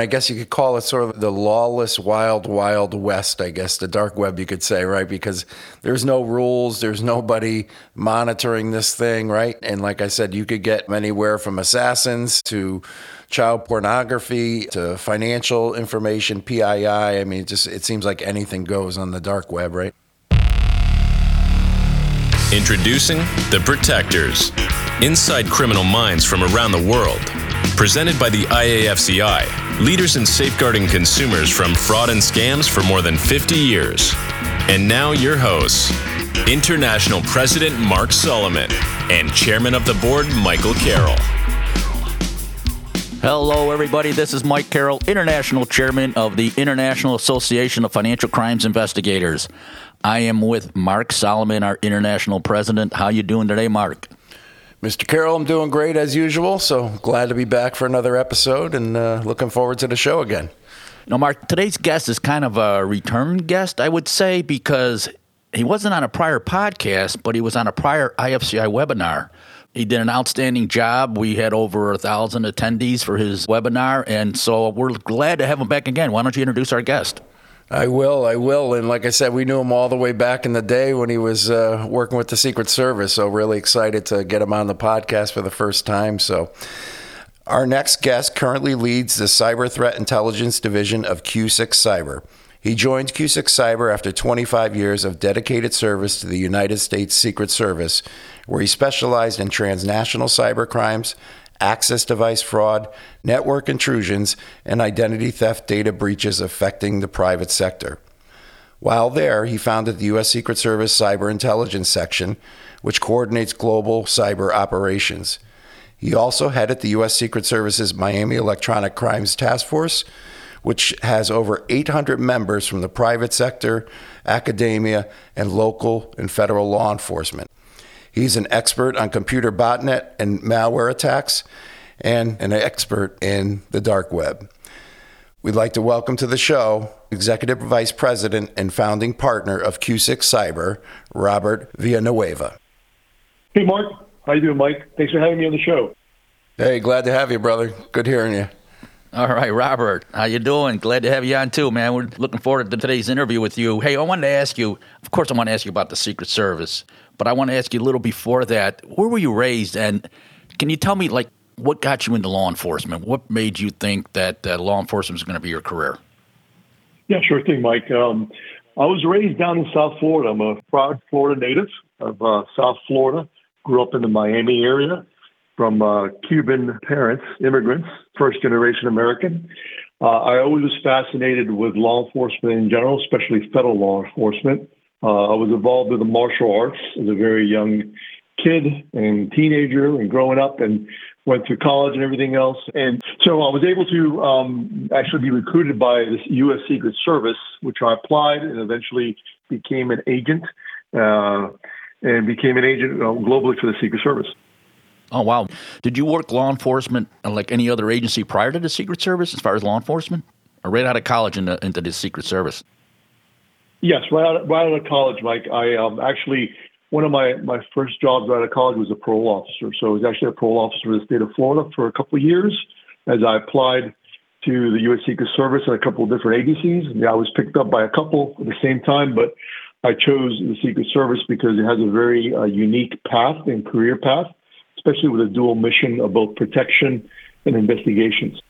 I guess you could call it sort of the lawless, wild, wild west, I guess, the dark web, you could say, right? Because there's no rules, there's nobody monitoring this thing, right? And like I said, you could get anywhere from assassins to child pornography to financial information, PII. I mean, it just it seems like anything goes on the dark web, right? Introducing The Protectors Inside Criminal Minds from Around the World. Presented by the IAFCI, leaders in safeguarding consumers from fraud and scams for more than 50 years. And now, your hosts International President Mark Solomon and Chairman of the Board Michael Carroll. Hello, everybody. This is Mike Carroll, International Chairman of the International Association of Financial Crimes Investigators. I am with Mark Solomon, our international president. How you doing today, Mark? Mr. Carroll, I'm doing great as usual. So glad to be back for another episode and uh, looking forward to the show again. Know, Mark, today's guest is kind of a return guest, I would say, because he wasn't on a prior podcast, but he was on a prior IAFCI webinar. He did an outstanding job. We had over a thousand attendees for his webinar, and so we're glad to have him back again. Why don't you introduce our guest? I will, I will. And like I said, we knew him all the way back in the day when he was uh, working with the Secret Service. So, really excited to get him on the podcast for the first time. So, our next guest currently leads the Cyber Threat Intelligence Division of Q6 Cyber. He joined Q6 Cyber after 25 years of dedicated service to the United States Secret Service, where he specialized in transnational cyber crimes, access device fraud, network intrusions, and identity theft data breaches affecting the private sector. While there, he founded the U.S. Secret Service Cyber Intelligence Section, which coordinates global cyber operations. He also headed the U.S. Secret Service's Miami Electronic Crimes Task Force, which has over 800 members from the private sector, academia, and local and federal law enforcement. He's an expert on computer botnet and malware attacks and an expert in the dark web. We'd like to welcome to the show Executive Vice President and founding partner of Q6 Cyber, Robert Villanueva. Hey, Mark. How you doing, Mike? Thanks for having me on the show. Hey, glad to have you, brother. Good hearing you. All right, Robert, how you doing? Glad to have you on too, man. We're looking forward to today's interview with you. Hey, I wanted to ask you. Of course, I want to ask you about the Secret Service, but I want to ask you a little before that. Where were you raised, and can you tell me like what got you into law enforcement? What made you think that uh, law enforcement was going to be your career? Yeah, sure thing, Mike. Um, I was raised down in South Florida. I'm a proud Florida native of uh, South Florida. Grew up in the Miami area from uh, Cuban parents, immigrants, first generation American. Uh, I always was fascinated with law enforcement in general, especially federal law enforcement. Uh, I was involved with the martial arts as a very young kid and teenager and growing up and went through college and everything else. And so I was able to um, actually be recruited by the U.S. Secret Service, which I applied and eventually became an agent uh, and became an agent globally for the Secret Service. Oh wow! Did you work law enforcement like any other agency prior to the Secret Service, as far as law enforcement, or right out of college into, into the Secret Service? Yes, right out, right out of college, Mike. I um, actually one of my my first jobs right out of college was a parole officer. So I was actually a parole officer in the state of Florida for a couple of years as I applied to the U.S. Secret Service and a couple of different agencies. I was picked up by a couple at the same time, but I chose the Secret Service because it has a very uh, unique path and career path especially with a dual mission of both protection and investigations.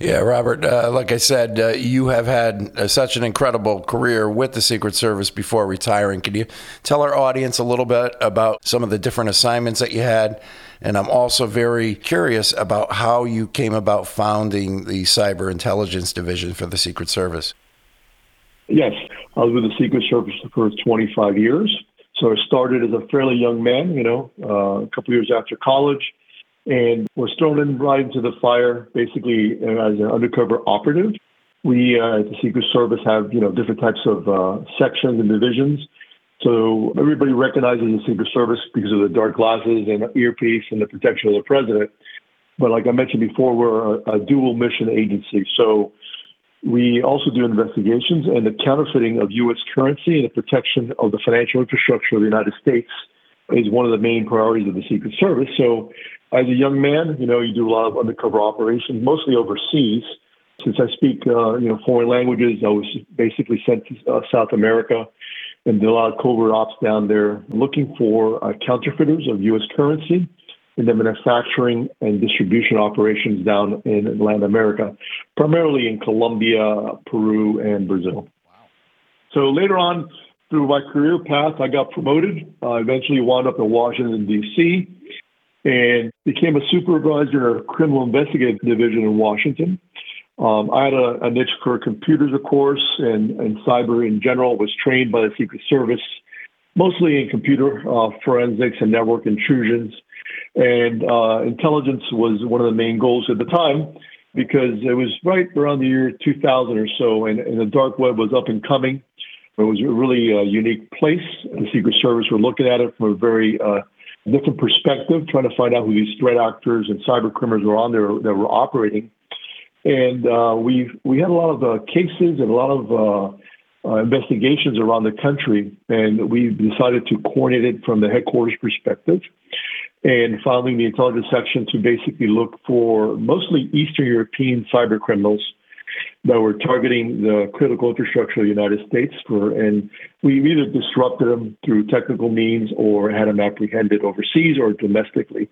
Yeah, Robert, uh, like I said, uh, you have had uh, such an incredible career with the Secret Service before retiring. Can you tell our audience a little bit about some of the different assignments that you had? And I'm also very curious about how you came about founding the Cyber Intelligence Division for the Secret Service. Yes, I was with the Secret Service for 25 years. So I started as a fairly young man, you know, uh, a couple years after college, and was thrown in right into the fire, basically as an undercover operative. We uh, at the Secret Service have, you know, different types of uh, sections and divisions. So everybody recognizes the Secret Service because of the dark glasses and earpiece and the protection of the president. But like I mentioned before, we're a, a dual mission agency. So we also do investigations and the counterfeiting of U.S. currency and the protection of the financial infrastructure of the United States is one of the main priorities of the Secret Service. So, as a young man, you know, you do a lot of undercover operations, mostly overseas. since I speak, uh, you know, foreign languages, I was basically sent to uh, South America and did a lot of covert ops down there, looking for uh, counterfeiters of U.S. currency in the manufacturing and distribution operations down in Latin America, primarily in Colombia, Peru, and Brazil. Wow. So later on, through my career path, I got promoted. I eventually wound up in Washington, D.C., and became a supervisor of criminal investigative division in Washington. Um, I had a, a, niche for computers, of course, and, and cyber in general. Was trained by the Secret Service, mostly in computer uh, forensics and network intrusions. And uh, intelligence was one of the main goals at the time because it was right around the year 2000 or so, and, and the dark web was up and coming. It was a really uh, unique place. The Secret Service were looking at it from a very uh, different perspective, trying to find out who these threat actors and cyber criminals were on there that were operating. And uh, we we had a lot of uh, cases and a lot of uh, investigations around the country, and we decided to coordinate it from the headquarters perspective and founding the intelligence section to basically look for mostly Eastern European cyber criminals that were targeting the critical infrastructure of the United States for, and we either disrupted them through technical means or had them apprehended overseas or domestically.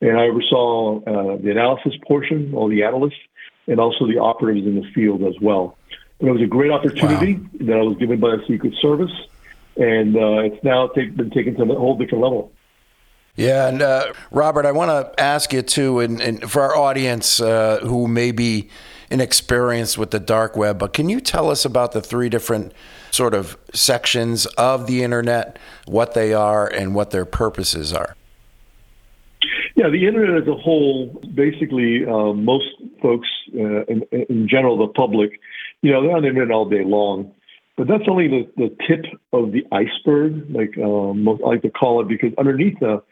And I oversaw uh, the analysis portion, all the analysts, and also the operatives in the field as well. It was a great opportunity wow. that I was given by the Secret Service, and uh, it's now take, been taken to a whole different level. Yeah, and uh, Robert, I want to ask you too, and, and for our audience uh, who may be inexperienced with the dark web, but can you tell us about the three different sort of sections of the internet, what they are, and what their purposes are? Yeah, the internet as a whole, basically, uh, most folks, uh, in, in, general, the public, you know, they're on the internet all day long. But that's only the, the tip of the iceberg, like um, I like to call it, because underneath the,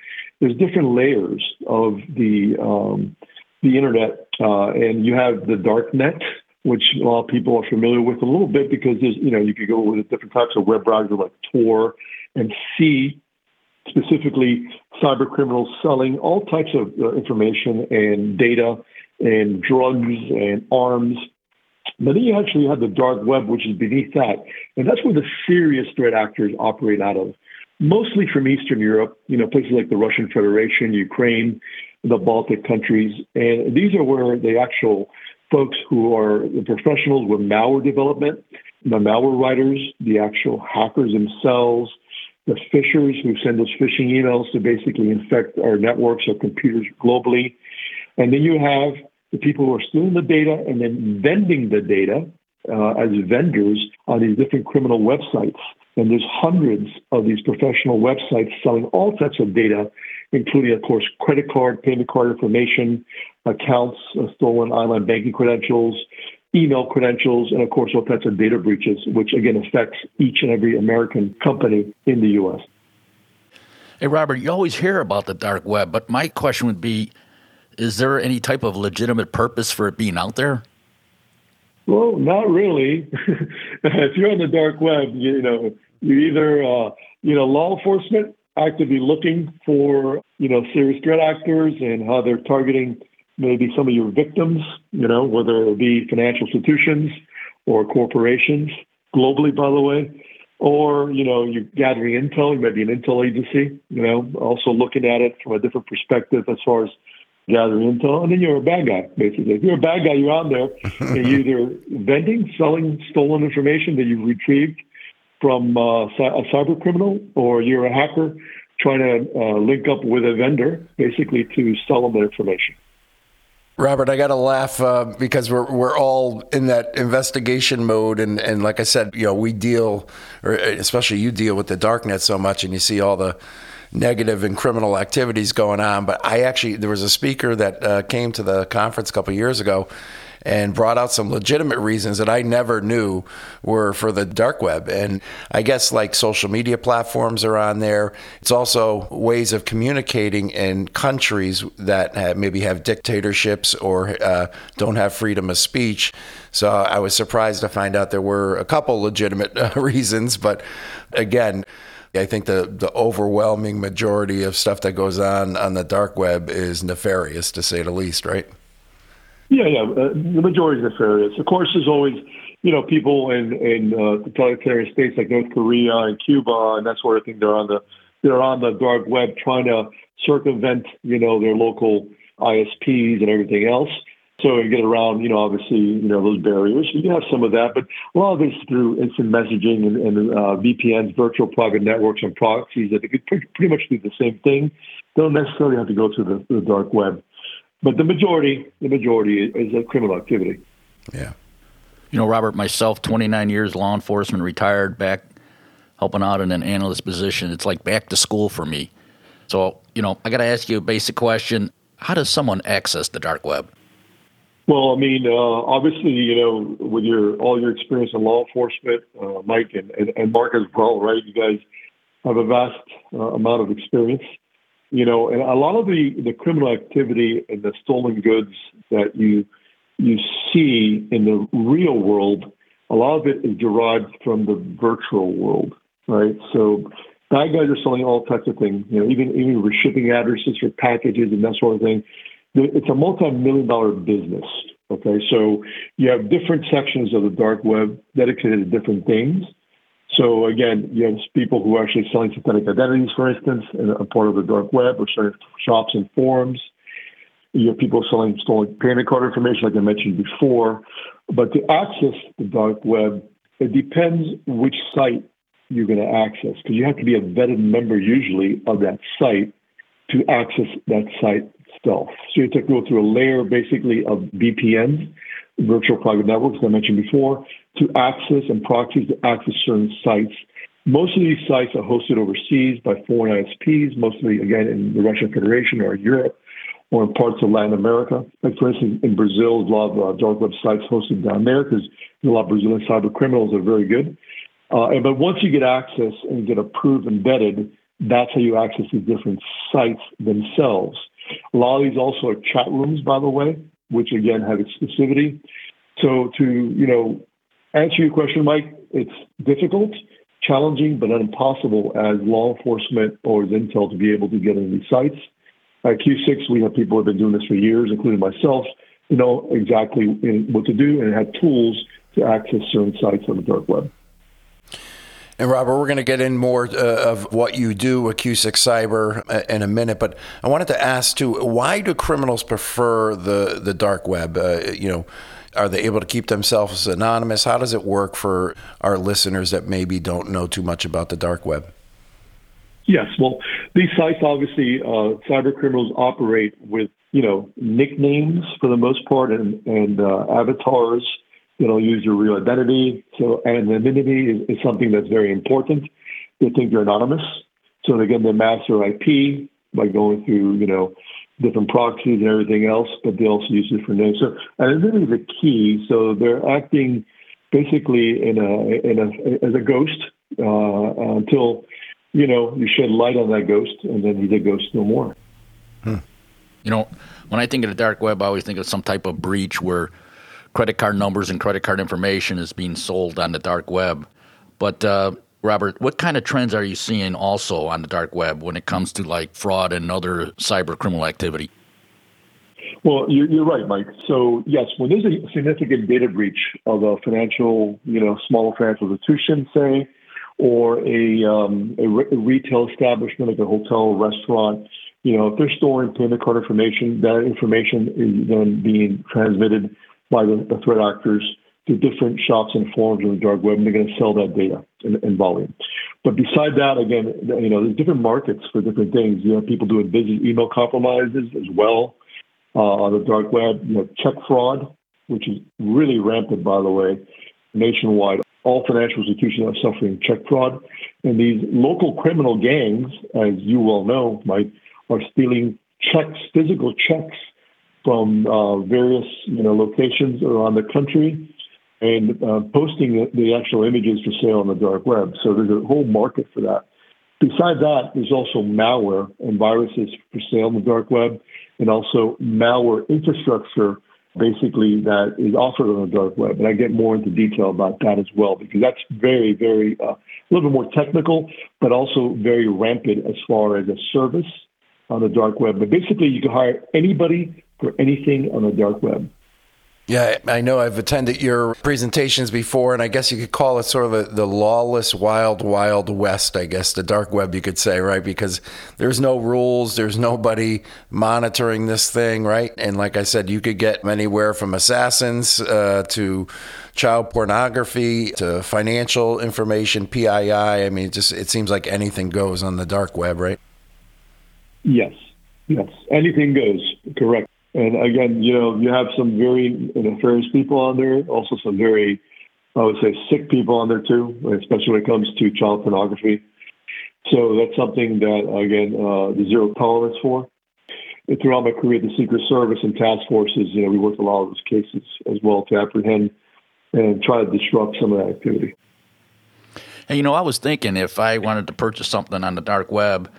there's different layers of the um, the internet, uh, and you have the dark net, which a lot of people are familiar with a little bit because there's you know you could go with different types of web browsers like Tor and see specifically cyber criminals selling all types of uh, information and data and drugs and arms. But then you actually have the dark web, which is beneath that, and that's where the serious threat actors operate out of mostly from Eastern Europe, you know, places like the Russian Federation, Ukraine, the Baltic countries. And these are where the actual folks who are the professionals with malware development, the malware writers, the actual hackers themselves, the phishers who send us phishing emails to basically infect our networks or computers globally. And then you have the people who are stealing the data and then vending the data uh, as vendors on these different criminal websites. And there's hundreds of these professional websites selling all types of data, including, of course, credit card, payment card information, accounts, uh, stolen online banking credentials, email credentials, and of course, all types of data breaches, which again affects each and every American company in the U.S. Hey, Robert, you always hear about the dark web, but my question would be is there any type of legitimate purpose for it being out there? Well, not really. if you're on the dark web, you know, you either, uh, you know, law enforcement actively looking for, you know, serious threat actors and how they're targeting maybe some of your victims, you know, whether it be financial institutions or corporations globally, by the way, or, you know, you're gathering intel, you might be an intel agency, you know, also looking at it from a different perspective as far as gathering intel, and then you're a bad guy, basically. If you're a bad guy, you're out there and you're either vending, selling stolen information that you've retrieved from uh, a cyber criminal, or you're a hacker trying to uh, link up with a vendor, basically to sell them the information. Robert, I got to laugh uh, because we're we're all in that investigation mode, and, and like I said, you know, we deal, or especially you deal with the darknet so much, and you see all the negative and criminal activities going on. But I actually there was a speaker that uh, came to the conference a couple years ago, and brought out some legitimate reasons that I never knew were for the dark web. And I guess like social media platforms are on there. It's also ways of communicating in countries that have, maybe have dictatorships or uh, don't have freedom of speech. So I was surprised to find out there were a couple legitimate uh, reasons, but again, I think the, the overwhelming majority of stuff that goes on on the dark web is nefarious, to say the least, right? Yeah, yeah. Uh, the majority is nefarious. Of course, there's always, you know, people in in uh, totalitarian states like North Korea and Cuba and that sort of thing. They're on the they're on the dark web trying to circumvent, you know, their local ISPs and everything else. So you get around, you know, obviously, you know, those barriers. You have some of that, but a lot of it's through instant messaging and, and uh, VPNs, virtual private networks, and proxies that they could pretty much do the same thing. They don't necessarily have to go to the, the dark web, but the majority, the majority is a criminal activity. Yeah. You know, Robert, myself, 29 years law enforcement, retired, back helping out in an analyst position. It's like back to school for me. So, you know, I got to ask you a basic question. How does someone access the dark web? Well, I mean, uh, obviously, you know, with your all your experience in law enforcement, uh, Mike and, and, and, Mark as well, right? You guys have a vast uh, amount of experience, you know, and a lot of the, the criminal activity and the stolen goods that you you see in the real world, a lot of it is derived from the virtual world, right? So bad guys are selling all types of things, you know, even even for shipping addresses for packages and that sort of thing it's a multi-million dollar business. Okay, so you have different sections of the dark web dedicated to different things. So again, you have people who are actually selling synthetic identities, for instance, and a part of the dark web, or certain shops and forums. You have people selling stolen payment card information, like I mentioned before. But to access the dark web, it depends which site you're going to access, because you have to be a vetted member usually of that site to access that site itself. So you have to go through a layer basically of VPNs, virtual private networks, I mentioned before, to access and proxies to access certain sites. Most of these sites are hosted overseas by foreign ISPs, mostly again in the Russian Federation or Europe or in parts of Latin America. Like for instance, in Brazil, a lot of uh, dark web sites hosted down there because a lot of Brazilian cyber criminals are very good. Uh, and, but once you get access and get approved and vetted, that's how you access the different sites themselves. A lot of these also are chat rooms, by the way, which again have exclusivity. So to, you know, answer your question, Mike, it's difficult, challenging, but not impossible as law enforcement or as intel to be able to get into these sites. At Q6, we have people who have been doing this for years, including myself, who know exactly what to do and have tools to access certain sites on the dark web. And Robert, we're going to get in more uh, of what you do at Q6 Cyber uh, in a minute, but I wanted to ask too: Why do criminals prefer the the dark web? Uh, you know, are they able to keep themselves anonymous? How does it work for our listeners that maybe don't know too much about the dark web? Yes, well, these sites obviously uh, cyber criminals operate with you know nicknames for the most part and and uh, avatars They'll use your real identity. So anonymity is, is something that's very important. They think you're anonymous. So again, they mask IP by going through, you know, different proxies and everything else, but they also use different names. So anonymity is the key. So they're acting basically in a in a as a ghost uh, until you know you shed light on that ghost, and then he's a ghost no more. Hmm. You know, when I think of the dark web, I always think of some type of breach where credit card numbers and credit card information is being sold on the dark web. But uh, Robert, what kind of trends are you seeing also on the dark web when it comes to like fraud and other cyber criminal activity? Well, you're, right, Mike. So yes, when there's a significant data breach of a financial, you know, small financial institution, say, or a, um, a, re- a retail establishment like a hotel, restaurant, you know, if they're storing payment card information, that information is then being transmitted by the, the threat actors to different shops and forums on the dark web, and they're going to sell that data in, in, volume. But beside that, again, you know, there's different markets for different things. You have people doing business email compromises as well uh, on the dark web. You have check fraud, which is really rampant, by the way, nationwide. All financial institutions are suffering check fraud, and these local criminal gangs, as you well know, Mike, are stealing checks, physical checks from uh, various you know locations around the country and uh, posting the, actual images for sale on the dark web. So there's a whole market for that. Besides that, there's also malware and viruses for sale on the dark web, and also malware infrastructure, basically that is offered on the dark web. And I get more into detail about that as well because that's very, very uh, a little bit more technical, but also very rampant as far as a service on the dark web. But basically, you can hire anybody for anything on the dark web. Yeah, I know I've attended your presentations before, and I guess you could call it sort of the, the, lawless, wild, wild west, I guess, the dark web, you could say, right? Because there's no rules, there's nobody monitoring this thing, right? And like I said, you could get anywhere from assassins uh, to child pornography to financial information, PII. I mean, it just it seems like anything goes on the dark web, right? Yes, yes, anything goes. Correct. And again, you know, you have some very nefarious people on there, also some very, I would say, sick people on there too, especially when it comes to child pornography. So that's something that, again, uh, the zero tolerance for. And throughout my career the Secret Service and task forces, you know, we worked a lot of those cases as well to apprehend and try to disrupt some of that activity. Hey, you know, I was thinking if I wanted to purchase something on the dark web,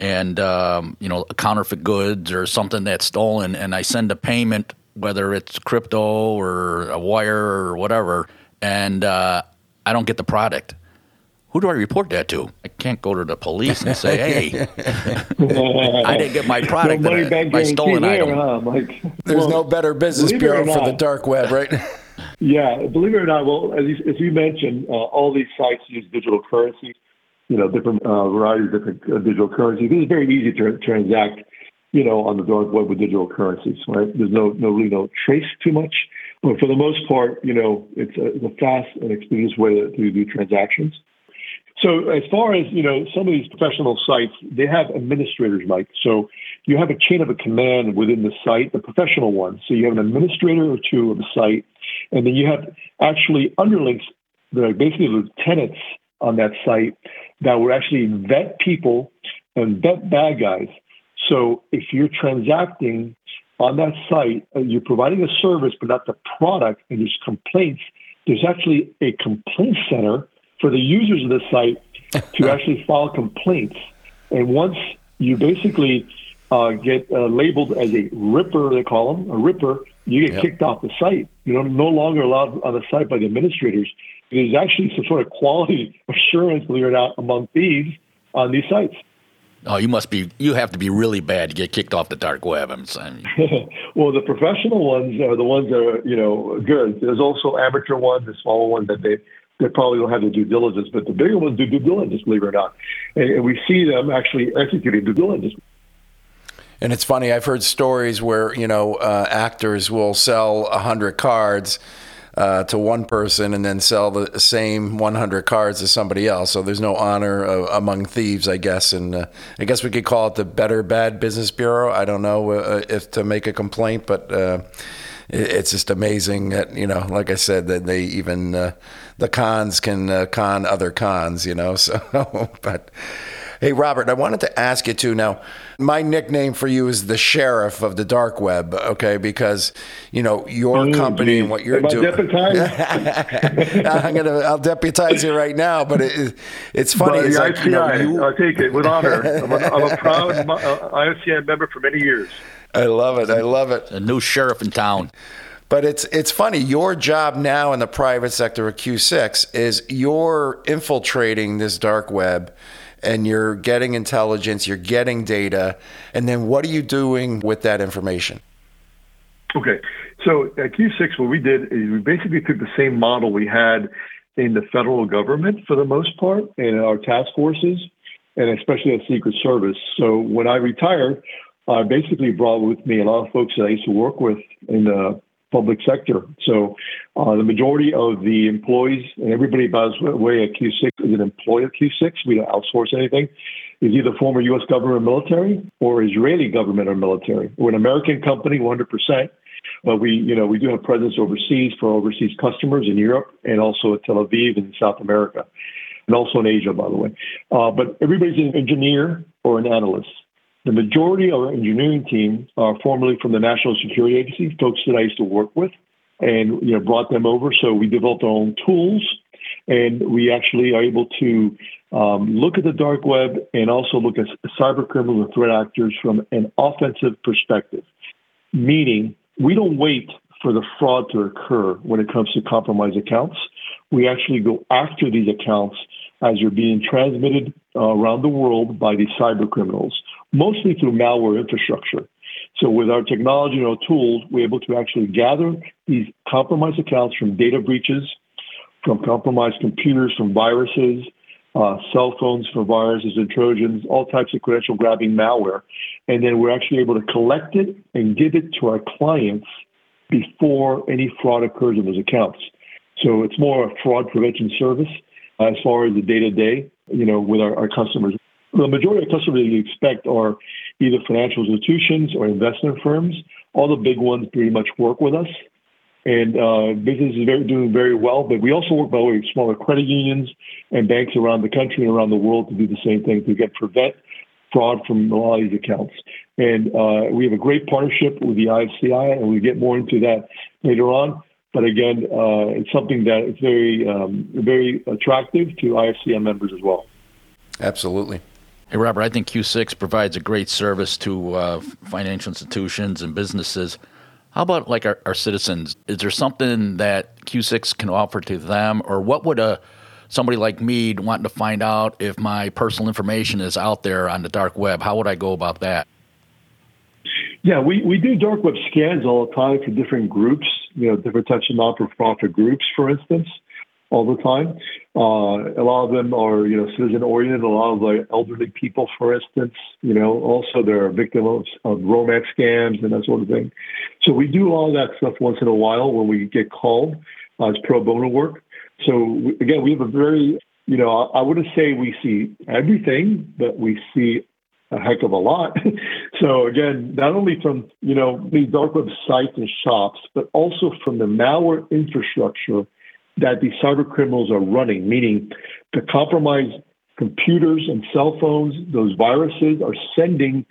and um, you know counterfeit goods or something that's stolen, and I send a payment, whether it's crypto or a wire or whatever, and uh, I don't get the product. Who do I report that to? I can't go to the police and say, "Hey, I didn't get my product, no money my stolen there, item." Huh, Mike? There's well, no better business bureau for the dark web, right? yeah, believe it or not, well, as you, as you mentioned, uh, all these sites use digital currency you know, different uh, varieties of different uh, digital currencies. It's very easy to transact, you know, on the dark web with digital currencies, right? There's no, no really no trace too much, but for the most part, you know, it's a, it's a fast and expeditious way to, do transactions. So as far as, you know, some of these professional sites, they have administrators, Mike. So you have a chain of a command within the site, the professional one. So you have an administrator or two of the site, and then you have actually underlinks, the basically lieutenants on that site that will actually vet people and vet bad guys. So if you're transacting on that site, uh, you're providing a service, but not the product, and there's complaints, there's actually a complaint center for the users of the site to actually file complaints. And once you basically uh, get uh, labeled as a ripper, they call them a ripper, you get yep. kicked off the site. You're no longer allowed on the site by the administrators there's actually some sort of quality assurance, believe it or not, among thieves on these sites. Oh, you must be. You have to be really bad to get kicked off the dark web. I'm saying. well, the professional ones are the ones that are you know good. There's also amateur ones, the smaller ones that they they probably don't have the due diligence, but the bigger ones do due diligence, believe it or not, and, and we see them actually executing due diligence. And it's funny. I've heard stories where you know uh, actors will sell a hundred cards uh, to one person and then sell the same 100 cards to somebody else. So there's no honor uh, among thieves, I guess. And uh, I guess we could call it the Better Bad Business Bureau. I don't know uh, if to make a complaint, but uh, it's just amazing that you know, like I said, that they even uh, the cons can con other cons. You know, so but. Hey, Robert, I wanted to ask you too. Now, my nickname for you is the sheriff of the dark web, okay? Because you know your oh, company geez. and what you're Am doing. I'm gonna, I'll deputize you right now. But it, it's funny. It's like, ICI, you know, you, I'll take it with honor. I'm a, I'm a proud uh, ICI member for many years. I love it. I love it. A new sheriff in town. But it's it's funny. Your job now in the private sector of Q6 is you're infiltrating this dark web and you're getting intelligence, you're getting data, and then what are you doing with that information? Okay, so at Q6, what we did is we basically took the same model we had in the federal government for the most part, in our task forces, and especially at Secret Service. So when I retired, I basically brought with me a lot of folks that I used to work with in the public sector. So uh, the majority of the employees and everybody, by the way, at Q6 is an employee at Q6. We don't outsource anything. Is either former U.S. government or military or Israeli government or military. We're an American company, 100%. But we, you know, we do have presence overseas for overseas customers in Europe and also at Tel Aviv in South America, and also in Asia, by the way. Uh, but everybody's an engineer or an analyst. The majority of our engineering team are formerly from the National Security Agency, folks that I used to work with, and you know brought them over. So we developed our own tools, and we actually are able to um, look at the dark web and also look at cyber criminals and threat actors from an offensive perspective. Meaning, we don't wait for the fraud to occur when it comes to compromised accounts. We actually go after these accounts as they're being transmitted uh, around the world by these cyber criminals mostly through malware infrastructure. So with our technology and our tools, we're able to actually gather these compromised accounts from data breaches, from compromised computers, from viruses, uh, cell phones from viruses and Trojans, all types of credential grabbing malware. And then we're actually able to collect it and give it to our clients before any fraud occurs in those accounts. So it's more a fraud prevention service as far as the day to day, you know, with our, our customers. The majority of customers that you expect are either financial institutions or investment firms. All the big ones pretty much work with us. And uh, business is very, doing very well. But we also work, by way, with smaller credit unions and banks around the country and around the world to do the same thing to get prevent fraud from a lot of these accounts. And uh, we have a great partnership with the IAFCI, and we get more into that later on. But again, uh, it's something that is very, um, very attractive to IAFCI members as well. Absolutely. Hey, Robert, I think Q6 provides a great service to uh, financial institutions and businesses. How about like our, our, citizens? Is there something that Q6 can offer to them, or what would a somebody like me wanting to find out if my personal information is out there on the dark web? How would I go about that? Yeah, we, we do dark web scans all the time for different groups, you know, different types of non-profit groups, for instance all the time. Uh, a lot of them are, you know, citizen oriented. A lot of the elderly people, for instance, you know, also they're victims of, of romance scams and that sort of thing. So we do all that stuff once in a while when we get called uh, as pro bono work. So again, we have a very, you know, I wouldn't say we see everything, but we see a heck of a lot. so again, not only from you know these dark web sites and shops, but also from the malware infrastructure that these cyber criminals are running, meaning the compromised computers and cell phones, those viruses are sending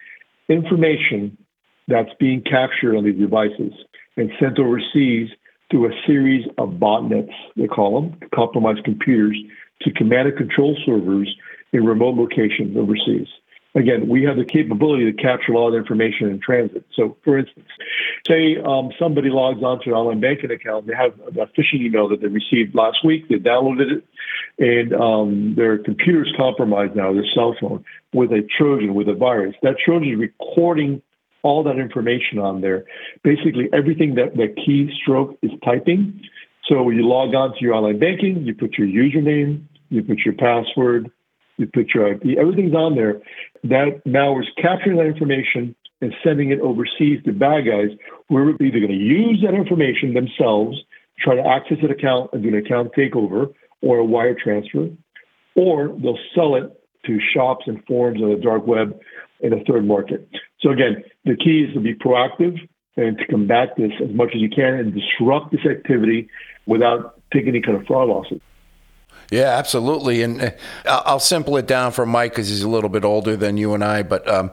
information that's being captured on these devices and sent overseas through a series of botnets, they call them, compromised computers, to command and control servers in remote locations overseas again, we have the capability to capture a lot of information in transit. So, for instance, say um, somebody logs onto an online banking account, they have a phishing email that they received last week, they downloaded it, and um, their computer's compromised now, their cell phone, with a Trojan, with a virus. That Trojan is recording all that information on there. Basically, everything that that keystroke is typing. So you log on to your online banking, you put your username, you put your password, put your IP, everything's on there. That malware is capturing that information and sending it overseas to bad guys who are either going to use that information themselves, try to access an account and do an account takeover or a wire transfer, or they'll sell it to shops and forums on the dark web in a third market. So again, the key is to be proactive and to combat this as much as you can and disrupt this activity without taking any kind of fraud losses. Yeah, absolutely. And uh, I'll simple it down for Mike because he's a little bit older than you and I. But um,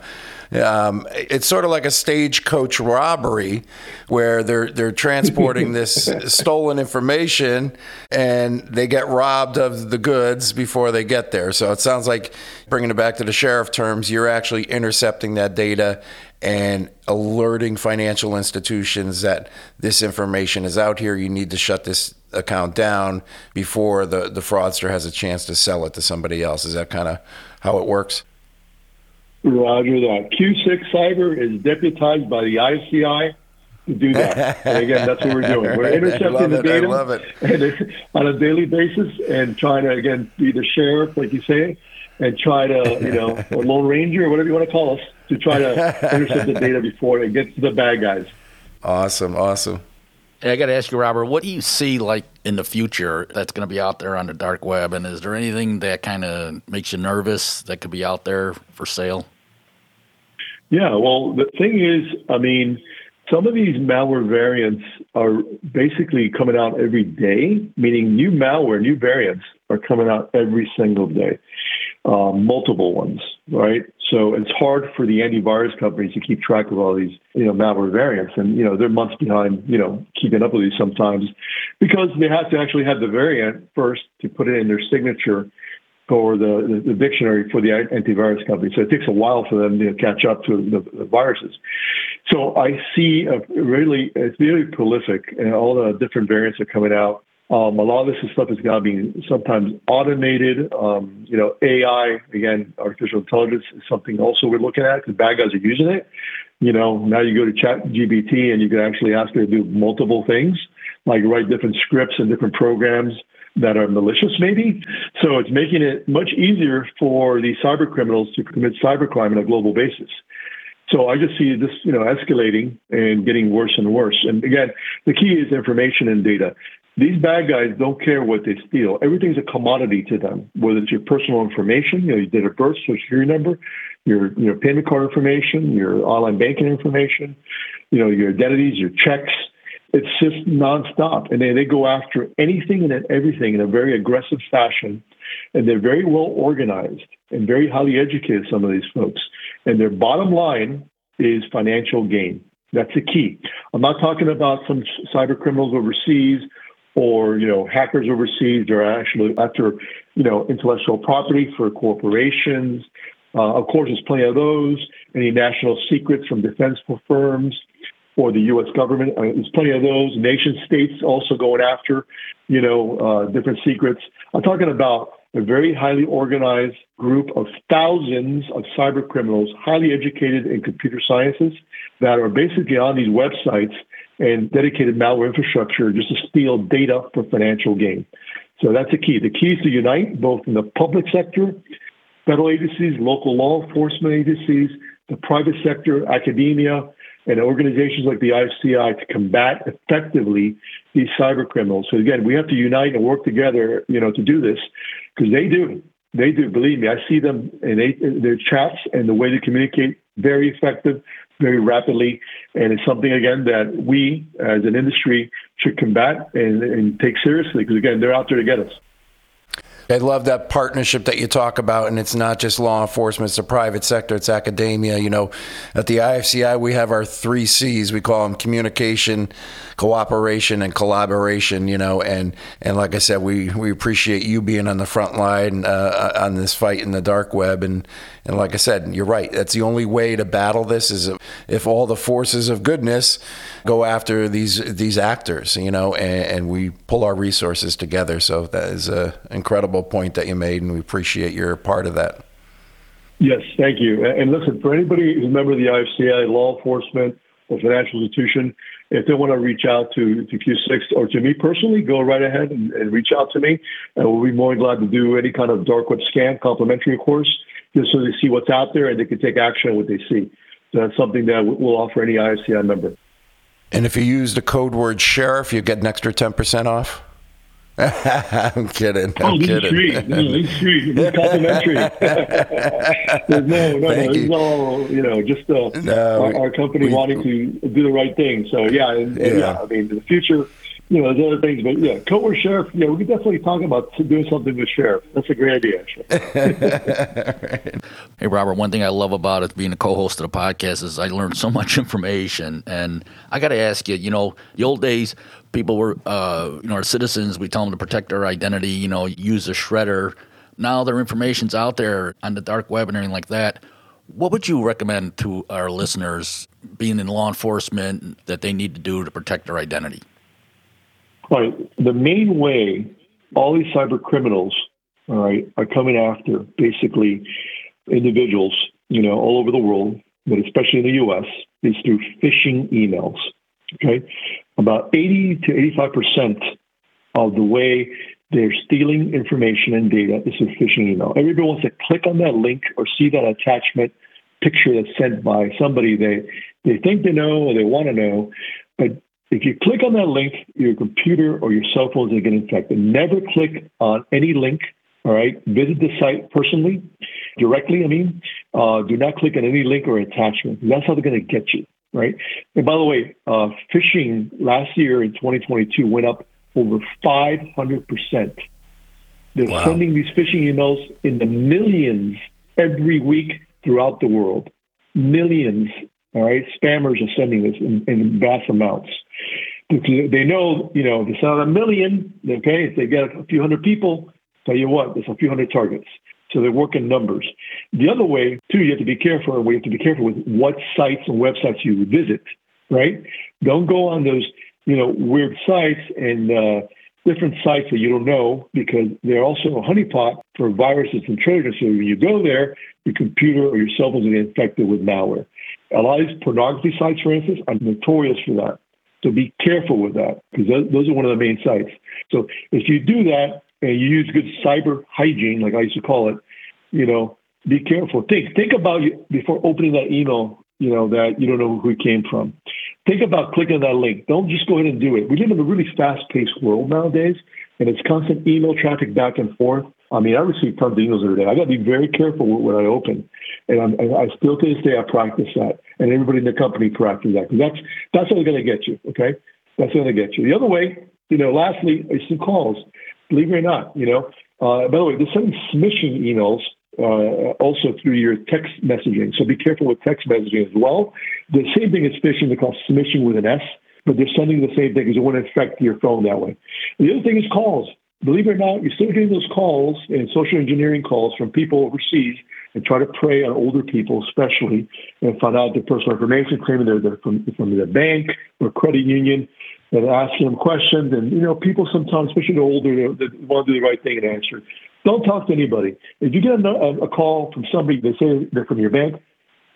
um, it's sort of like a stagecoach robbery where they're they're transporting this stolen information and they get robbed of the goods before they get there. So it sounds like bringing it back to the sheriff terms, you're actually intercepting that data and alerting financial institutions that this information is out here. You need to shut this account down before the, the fraudster has a chance to sell it to somebody else. Is that kind of how it works? Roger that. Q6 Cyber is deputized by the ICI to do that. and again, that's what we're doing. We're intercepting the data on a daily basis and trying to, again, be the sheriff, like you say, and try to, you know, or Lone Ranger or whatever you want to call us, to try to intercept the data before it gets to the bad guys. Awesome, awesome. Hey, I got to ask you, Robert, what do you see like in the future that's going to be out there on the dark web? And is there anything that kind of makes you nervous that could be out there for sale? Yeah, well, the thing is, I mean, some of these malware variants are basically coming out every day, meaning new malware, new variants are coming out every single day, uh, multiple ones, right? So it's hard for the antivirus companies to keep track of all these, you know, malware variants, and you know they're months behind, you know, keeping up with these sometimes, because they have to actually have the variant first to put it in their signature for the, the, the dictionary for the antivirus company. So it takes a while for them to catch up to the, the viruses. So I see a really, it's very prolific, and all the different variants are coming out. Um, a lot of this stuff is now being sometimes automated. Um, you know, AI, again, artificial intelligence is something also we're looking at because bad guys are using it. You know, now you go to Chat GPT and you can actually ask it to do multiple things, like write different scripts and different programs that are malicious, maybe. So it's making it much easier for these cyber criminals to commit cybercrime on a global basis. So I just see this, you know, escalating and getting worse and worse. And again, the key is information and data. These bad guys don't care what they steal. Everything's a commodity to them, whether it's your personal information, you know, your date of birth, social security number, your your payment card information, your online banking information, you know, your identities, your checks. It's just nonstop, and they, they go after anything and everything in a very aggressive fashion, and they're very well organized and very highly educated. Some of these folks, and their bottom line is financial gain. That's the key. I'm not talking about some cyber criminals overseas or you know hackers overseas. They're actually after you know intellectual property for corporations uh, of course, there's plenty of those. Any national secrets from defense firms or the U.S. government, uh, there's plenty of those. Nation states also going after, you know, uh, different secrets. I'm talking about a very highly organized group of thousands of cyber criminals, highly educated in computer sciences, that are basically on these websites and dedicated malware infrastructure just to steal data for financial gain. So that's the key. The key is to unite both in the public sector federal agencies, local law enforcement agencies, the private sector, academia, and organizations like the IAFCI to combat effectively these cyber criminals. So again, we have to unite and work together, you know, to do this because they do. They do. Believe me, I see them in, their chats and the way they communicate very effective, very rapidly, and it's something again that we as an industry should combat and, and take seriously because again, they're out there to get us. I love that partnership that you talk about, and it's not just law enforcement; it's the private sector, it's academia. You know, at the IAFCI, we have our three C's. We call them communication, cooperation, and collaboration. You know, and and like I said, we we appreciate you being on the front line uh, on this fight in the dark web, and and like I said, you're right. That's the only way to battle this is if all the forces of goodness go after these these actors. You know, and, and we pull our resources together. So that is an incredible point that you made, and we appreciate your part of that. Yes, thank you. And listen, for anybody who's a member of the IAFCI, law enforcement, or financial institution, if they want to reach out to, to Q6 or to me personally, go right ahead and, and reach out to me. And we'll be more than glad to do any kind of dark web scan, complimentary, of course, just so they see what's out there and they can take action on what they see. So that's something that we'll offer any IAFCI member. And if you use the code word sheriff, you get an extra 10% off? I'm kidding. I'm oh, kidding. Free. No, it's free. It's complimentary. no, no, no. Thank it's all you know. Just uh, no, our, our, company we, wanting to do the right thing. So yeah, and, and yeah. yeah. I mean, the future. You know, there's other things, but yeah, co sheriff. Yeah, we could definitely talk about doing something with sheriff. That's a great idea, actually. Hey, Robert. One thing I love about it being a co-host of the podcast is I learned so much information, and I got to ask you. You know, the old days, people were, uh, you know, our citizens, we tell them to protect their identity, you know, use a shredder. Now their information's out there on the dark web and everything like that. What would you recommend to our listeners, being in law enforcement, that they need to do to protect their identity? All right. The main way all these cyber criminals, all right, are coming after basically individuals, you know, all over the world, but especially in the U.S., is through phishing emails. Okay, about 80 to 85 percent of the way they're stealing information and data is through phishing email. Everybody wants to click on that link or see that attachment picture that's sent by somebody they they think they know or they want to know, but if you click on that link, your computer or your cell phone is going to get infected. Never click on any link. All right. Visit the site personally, directly. I mean, uh, do not click on any link or attachment. That's how they're going to get you right? And by the way, uh, phishing last year in 2022 went up over 500%. They're wow. sending these phishing emails in the millions every week throughout the world. Millions, all right? Spammers are sending this in, in vast amounts. They know, you know, if it's not a million, okay, if they get a few hundred people, tell you what, there's a few hundred targets. So they work in numbers. The other way, too, you have to be careful, and we have to be careful with what sites and websites you visit, right? Don't go on those, you know, weird sites and uh, different sites that you don't know because they're also a honeypot for viruses and trojans. So when you go there, your computer or your cell phone is infected with malware. A lot of these pornography sites, for instance, are notorious for that. So be careful with that because those are one of the main sites. So if you do that and you use good cyber hygiene, like I used to call it, you know, be careful. Think think about you before opening that email. You know that you don't know who it came from. Think about clicking that link. Don't just go ahead and do it. We live in a really fast-paced world nowadays, and it's constant email traffic back and forth. I mean, I receive tons of emails every day. I got to be very careful with what I open, and, I'm, I still to this day I practice that, and everybody in the company practices that that's that's only going to get you. Okay, that's going to get you. The other way, you know. Lastly, is some calls. Believe it or not, you know. Uh, by the way, there's some smishing emails uh, also through your text messaging. So be careful with text messaging as well. The same thing is phishing. They call smishing with an S, but they're sending the same thing because it won't affect your phone that way. The other thing is calls believe it or not, you're still getting those calls and social engineering calls from people overseas and try to prey on older people, especially, and find out their personal information, claiming they're, they're from, from their bank or credit union, and asking them questions. And, you know, people sometimes, especially the older, they, they want to do the right thing and answer. Don't talk to anybody. If you get a, a call from somebody, they say they're from your bank,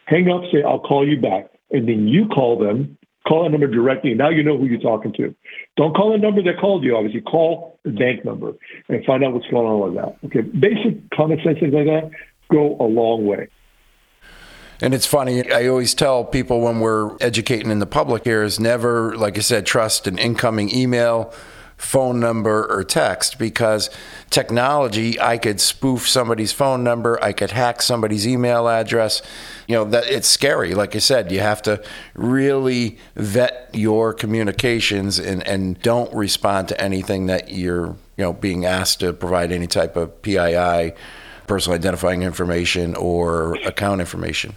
hang up, say, I'll call you back. And then you call them Call that number directly. Now you know who you're talking to. Don't call the number that called you, obviously. Call the bank number and find out what's going on with that. Okay. Basic common sense things like that go a long way. And it's funny, I always tell people when we're educating in the public here is never, like I said, trust an incoming email phone number or text because technology, I could spoof somebody's phone number, I could hack somebody's email address. You know, that it's scary. Like I said, you have to really vet your communications and, and don't respond to anything that you're, you know, being asked to provide any type of PII, personal identifying information or account information.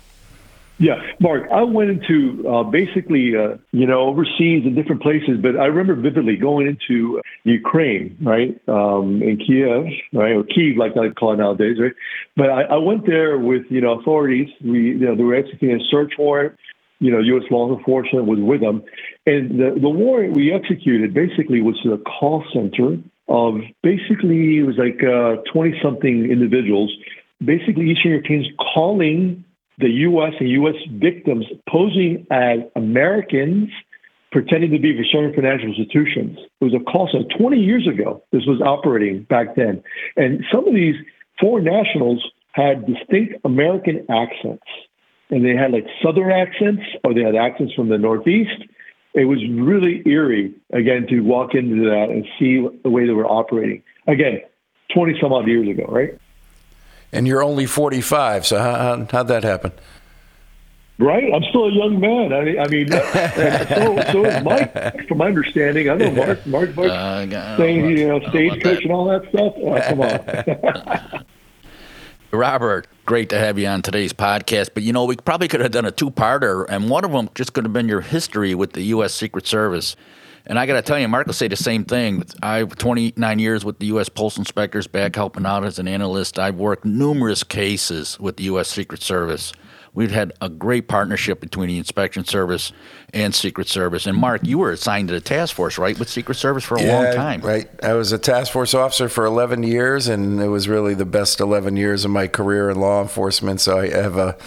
Yeah, Mark, I went into uh, basically, uh, you know, overseas in different places, but I remember vividly going into Ukraine, right, um, in Kiev, right, or Kiev, like I call it nowadays, right. But I, I went there with, you know, authorities. We, you know, they were executing a search warrant. You know, U.S. law enforcement was with them, and the the warrant we executed basically was a call center of basically it was like twenty uh, something individuals, basically Eastern Europeans calling the U.S. and U.S. victims posing as Americans pretending to be for certain financial institutions. It was a call center 20 years ago. This was operating back then. And some of these foreign nationals had distinct American accents. And they had like Southern accents or they had accents from the Northeast. It was really eerie, again, to walk into that and see the way they were operating. Again, 20 some odd years ago, right? And you're only 45. So how, how, how'd that happen? Right, I'm still a young man. I, I mean, so, so is Mike. From my understanding, I know Mark. Mark, Mark uh, saying you know stagecoach and all that stuff. Oh, come on. Robert, great to have you on today's podcast. But you know, we probably could have done a two-parter, and one of them just could have been your history with the U.S. Secret Service. And I got to tell you, Mark will say the same thing. I have 29 years with the U.S. Postal Inspectors, back helping out as an analyst. I've worked numerous cases with the U.S. Secret Service. We've had a great partnership between the Inspection Service and Secret Service. And Mark, you were assigned to the task force, right, with Secret Service for a yeah, long time. Right. I was a task force officer for 11 years, and it was really the best 11 years of my career in law enforcement. So I have a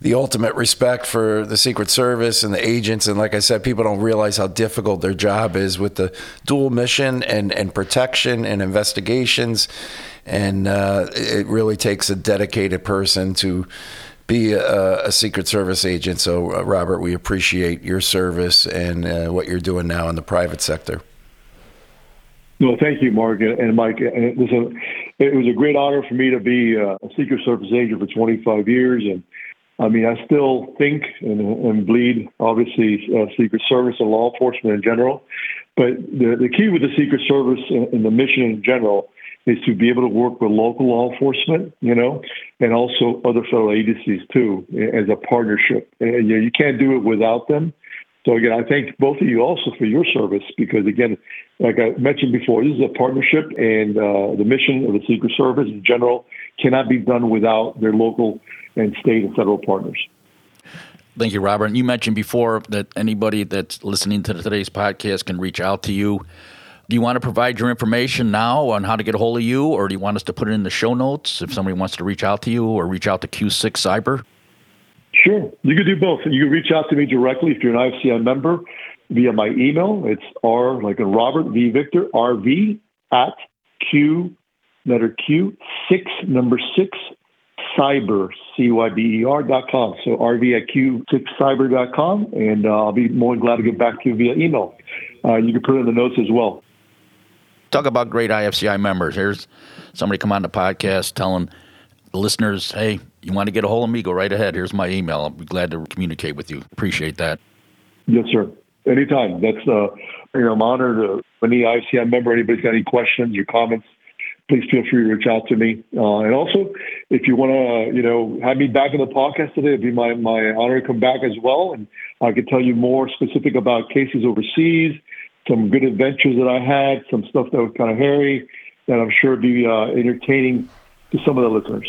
the ultimate respect for the Secret Service and the agents. And like I said, people don't realize how difficult their job is with the dual mission and, and protection and investigations. And uh, it really takes a dedicated person to be a, a Secret Service agent. So, uh, Robert, we appreciate your service and uh, what you're doing now in the private sector. No, thank you, Mark and Mike. it was a it was a great honor for me to be uh, a Secret Service agent for 25 years, and I mean, I still think and, and bleed, obviously, uh, Secret Service and law enforcement in general. But the, the key with the Secret Service and, and the mission in general is to be able to work with local law enforcement, you know, and also other federal agencies too, as a partnership. And you, know, you can't do it without them. So again, I thank both of you also for your service because again, like I mentioned before, this is a partnership, and uh, the mission of the Secret Service in general cannot be done without their local and state and federal partners. Thank you, Robert. And You mentioned before that anybody that's listening to today's podcast can reach out to you. Do you want to provide your information now on how to get a hold of you, or do you want us to put it in the show notes if somebody wants to reach out to you or reach out to Q6 Cyber? Sure. You can do both. You can reach out to me directly if you're an IAFCI member via my email. It's R, like a Robert V. Victor, RV at Q, letter Q, six, number six, cyber, C Y B E R dot com. So RV at Q6cyber dot com. And uh, I'll be more than glad to get back to you via email. Uh, you can put it in the notes as well. Talk about great IAFCI members. Here's somebody come on the podcast telling the listeners, hey, you want to get a hold of me, go right ahead. Here's my email. I'll be glad to communicate with you. Appreciate that. Yes, sir. Anytime. That's uh, you know, I'm honored. To, any IAFCI member, anybody's got any questions or comments, please feel free to reach out to me. Uh, and also, if you want to, you know, have me back on the podcast today, it'd be my my honor to come back as well, and I could tell you more specific about cases overseas, some good adventures that I had, some stuff that was kind of hairy, that I'm sure would be uh, entertaining to some of the listeners.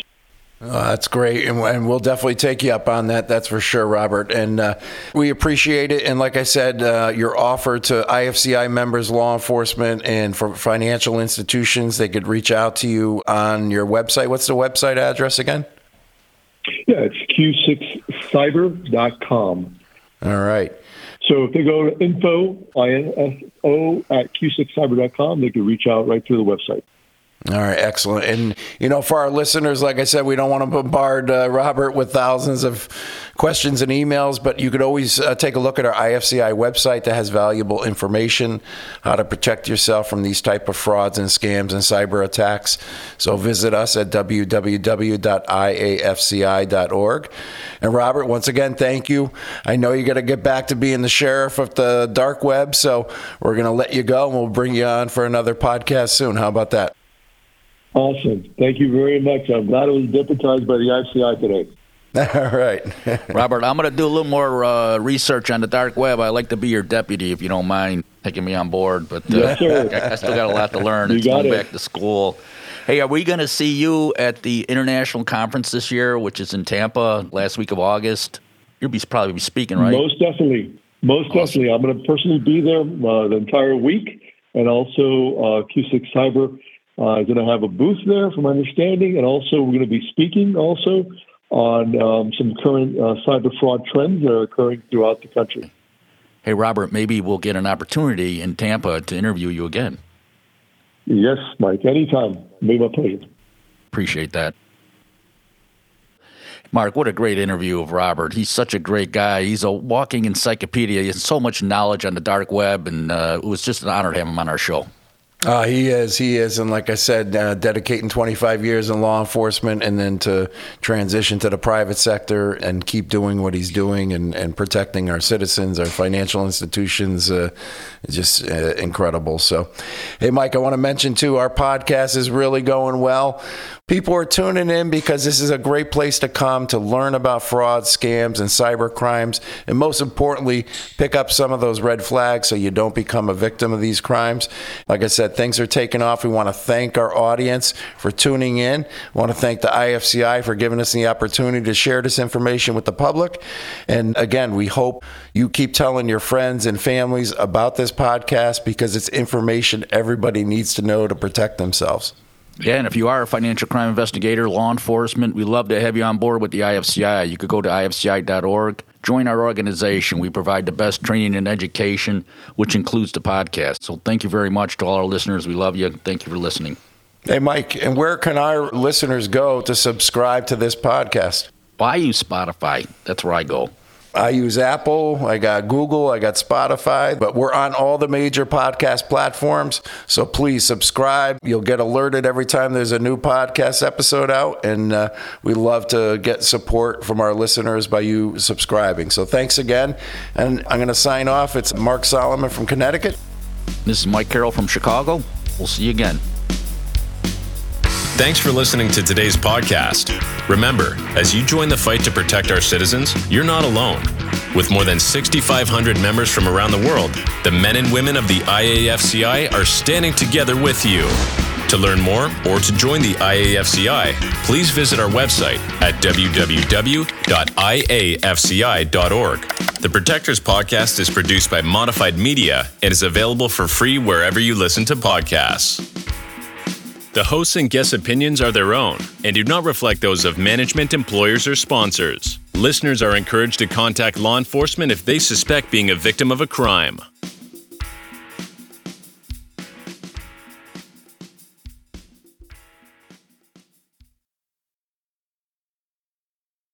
Oh, that's great, and, and, we'll definitely take you up on that. That's for sure, Robert. And uh, we appreciate it. And like I said, uh, your offer to IAFCI members, law enforcement, and for financial institutions, they could reach out to you on your website. What's the website address again? Yeah, it's q6cyber.com. All right. So if they go to info, I-N-F-O, at q6cyber.com, they can reach out right through the website. All right, excellent. And, you know, for our listeners, like I said, we don't want to bombard uh, Robert with thousands of questions and emails, but you could always uh, take a look at our IAFCI website that has valuable information, how to protect yourself from these type of frauds and scams and cyber attacks. So visit us at www.iafci.org. And Robert, once again, thank you. I know you got to get back to being the sheriff of the dark web, so we're going to let you go and we'll bring you on for another podcast soon. How about that? Awesome. Thank you very much. I'm glad it was deputized by the IAFCI today. All right. Robert, I'm going to do a little more uh, research on the dark web. I'd like to be your deputy if you don't mind taking me on board. But uh, yes, sir. I, I, still got a lot to learn. You it's got going it. back to school. Hey, are we going to see you at the international conference this year, which is in Tampa last week of August? You'll be probably be speaking, right? Most definitely. Most definitely. I'm going to personally be there uh, the entire week. And also, uh, Q6 Cyber uh, is going to have a booth there, from my understanding. And also, we're going to be speaking also on um, some current uh, cyber fraud trends that are occurring throughout the country. Hey, Robert, maybe we'll get an opportunity in Tampa to interview you again. Yes, Mike. Anytime. Be my pleasure. Appreciate that. Mark, what a great interview of Robert. He's such a great guy. He's a walking encyclopedia. He has so much knowledge on the dark web, and uh, it was just an honor to have him on our show. Uh, he is, he is, and like I said, uh, dedicating 25 years in law enforcement, and then to transition to the private sector and keep doing what he's doing and, and protecting our citizens, our financial institutions, uh, just uh, incredible. So, hey, Mike, I want to mention too, our podcast is really going well. People are tuning in because this is a great place to come to learn about fraud, scams, and cyber crimes, and most importantly, pick up some of those red flags so you don't become a victim of these crimes. Like I said, things are taking off. We want to thank our audience for tuning in. We want to thank the IAFCI for giving us the opportunity to share this information with the public. And again, we hope you keep telling your friends and families about this podcast because it's information everybody needs to know to protect themselves. Yeah, and if you are a financial crime investigator, law enforcement, we love to have you on board with the IAFCI. You could go to iafci.org, join our organization. We provide the best training and education, which includes the podcast. So thank you very much to all our listeners. We love you. Thank you for listening. Hey, Mike, and where can our listeners go to subscribe to this podcast? I use Spotify. That's where I go. I use Apple, I got Google, I got Spotify, but we're on all the major podcast platforms. So please subscribe. You'll get alerted every time there's a new podcast episode out. And uh, we love to get support from our listeners by you subscribing. So thanks again. And I'm going to sign off. It's Mark Solomon from Connecticut. This is Mike Carroll from Chicago. We'll see you again. Thanks for listening to today's podcast. Remember, as you join the fight to protect our citizens, you're not alone. With more than 6,500 members from around the world, the men and women of the IAFCI are standing together with you. To learn more or to join the IAFCI, please visit our website at www.iafci.org. The Protectors podcast is produced by Modified Media and is available for free wherever you listen to podcasts. The hosts and guests' opinions are their own and do not reflect those of management, employers, or sponsors. Listeners are encouraged to contact law enforcement if they suspect being a victim of a crime.